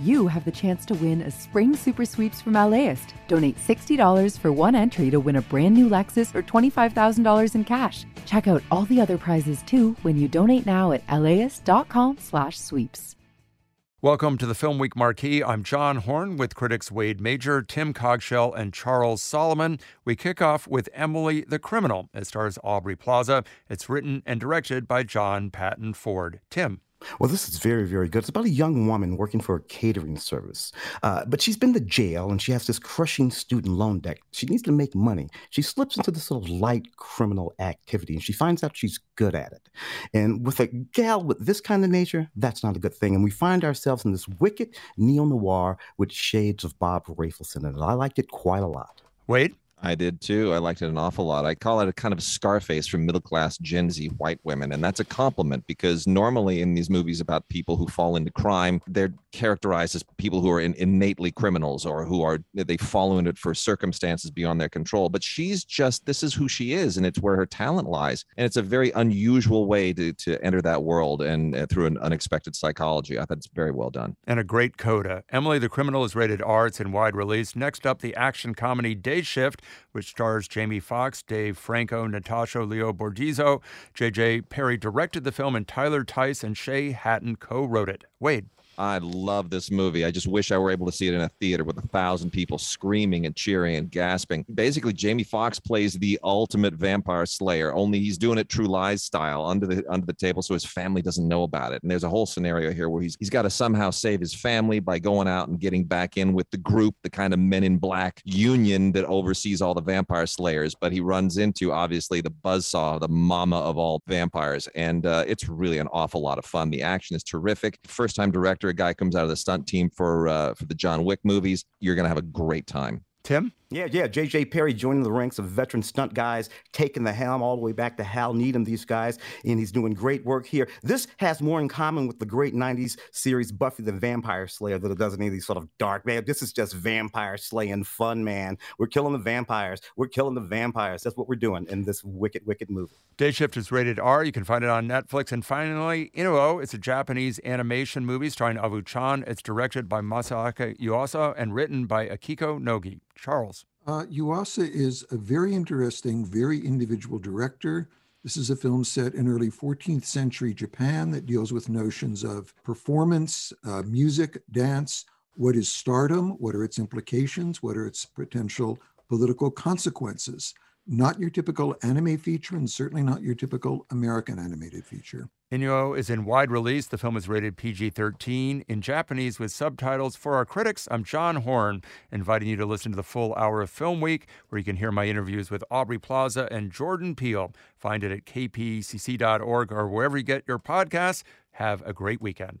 you have the chance to win a spring super sweeps from LAist. Donate $60 for one entry to win a brand new Lexus or $25,000 in cash. Check out all the other prizes too when you donate now at laist.com/sweeps. Welcome to the Film Week Marquee. I'm John Horn with critics Wade Major, Tim Cogshell, and Charles Solomon. We kick off with Emily the Criminal. It stars Aubrey Plaza. It's written and directed by John Patton Ford. Tim. Well, this is very, very good. It's about a young woman working for a catering service. Uh, but she's been to jail and she has this crushing student loan debt. She needs to make money. She slips into this sort of light criminal activity and she finds out she's good at it. And with a gal with this kind of nature, that's not a good thing. And we find ourselves in this wicked neo noir with shades of Bob Rafelson it. I liked it quite a lot. Wade? I did too. I liked it an awful lot. I call it a kind of Scarface for middle class Gen Z white women. And that's a compliment because normally in these movies about people who fall into crime, they're characterized as people who are in, innately criminals or who are, they fall into it for circumstances beyond their control. But she's just, this is who she is and it's where her talent lies. And it's a very unusual way to, to enter that world and uh, through an unexpected psychology. I thought it's very well done. And a great coda. Emily the Criminal is rated R. It's in wide release. Next up, the action comedy Day Shift which stars Jamie Foxx, Dave Franco, Natasha Liu Bordizzo. J.J. Perry directed the film, and Tyler Tice and Shay Hatten co wrote it. Wade. I love this movie. I just wish I were able to see it in a theater with a thousand people screaming and cheering and gasping. Basically, Jamie Foxx plays the ultimate vampire slayer, only he's doing it True Lies style under the under the table, so his family doesn't know about it. And there's a whole scenario here where he's he's got to somehow save his family by going out and getting back in with the group, the kind of Men in Black union that oversees all the vampire slayers. But he runs into obviously the buzzsaw, the mama of all vampires, and uh, it's really an awful lot of fun. The action is terrific. First time director a guy comes out of the stunt team for uh, for the John Wick movies, you're gonna have a great time. Tim? Yeah, yeah. J.J. Perry joining the ranks of veteran stunt guys, taking the helm all the way back to Hal Needham, these guys, and he's doing great work here. This has more in common with the great 90s series Buffy the Vampire Slayer than it does any of these sort of dark, man. This is just vampire slaying fun, man. We're killing the vampires. We're killing the vampires. That's what we're doing in this wicked, wicked movie. Day Shift is rated R. You can find it on Netflix. And finally, Inu-Oh. Oh, it's a Japanese animation movie starring Avu Chan. It's directed by Masaaki Yuasa and written by Akiko Nogi. Charles. Uh, Yuasa is a very interesting, very individual director. This is a film set in early 14th century Japan that deals with notions of performance, uh, music, dance. What is stardom? What are its implications? What are its potential political consequences? Not your typical anime feature and certainly not your typical American animated feature. Inu-Oh is in wide release. The film is rated PG 13 in Japanese with subtitles. For our critics, I'm John Horn, inviting you to listen to the full hour of Film Week, where you can hear my interviews with Aubrey Plaza and Jordan Peele. Find it at kpcc.org or wherever you get your podcasts. Have a great weekend.